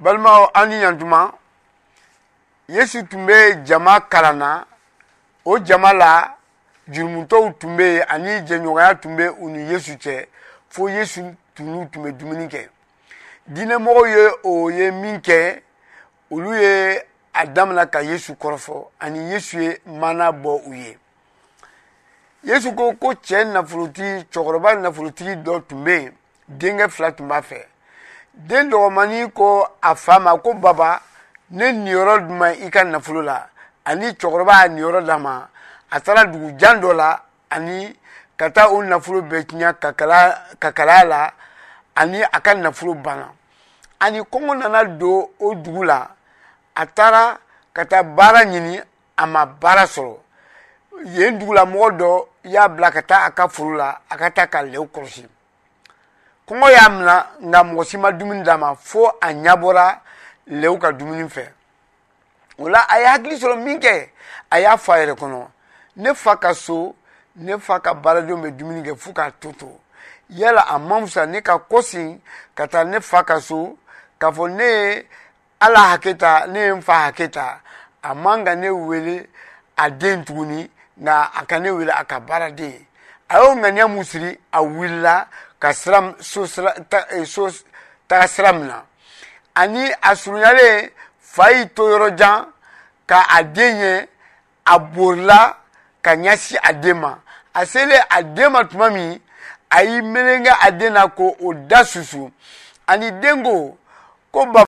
balimaw an ni yantuma yesu tun bɛ jama kalan na o jama la jurumutɔw tun bɛ yen ani jɛɲɔgɔnya tun bɛ u ni yesu cɛ fo yesu tun n'u tun bɛ dumuni kɛ diinɛmɔgɔw ye o ye min kɛ olu ye a damina ka yesu kɔrɔfɔ ani yesu ye mana bɔ u ye yesu ko ko cɛɛ nafolotigi cɛkɔrɔba nafolotigi dɔ tun bɛ yen denkɛ fila tun b'a fɛ den dɔgɔmani ko a fa ma ko baba ne niyɔrɔ duman i ka nafolo la ani cɛkɔrɔba y'a niyɔrɔ d'a ma a taara dugu jan dɔ la ani ka taa o nafolo bɛɛ tiɲɛ ka kala ka kalaya la ani a ka nafolo banna ani kɔngɔ nana don o dugu la a taara ka taa baara ɲini a ma baara sɔrɔ yen dugulamɔgɔ dɔ y'a bila ka taa a ka foro la a ka taa ka lew kɔlɔsi kɔngɔ y'a mina nka mɔgɔ si ma dumuni d'a ma fo a ɲɛ bɔra lew ka dumuni fɛ o la a ye hakili sɔrɔ min kɛ a y'a fɔ a yɛrɛ kɔnɔ ne fa ka so ne fa ka baaradenw bɛ dumuni kɛ fo k'a to to yala a man fisa ne ka kɔsin ka taa ne fa ka so k'a fɔ ne ye ala hakɛ ta ne ye n fa hakɛ ta a man ka ne wele a den tuguni nka a ka ne wele a ka baaraden a y'o ŋaniya mun siri a wulila ka sira so sira ta eh, so taga sira min na ani a surunyalen fa y'i to yɔrɔ jan ka a den ye a borila ka ɲɛsin a den ma a selen a den ma tuma min a y'i melenge a den na ko o da susu ani den ko ko ba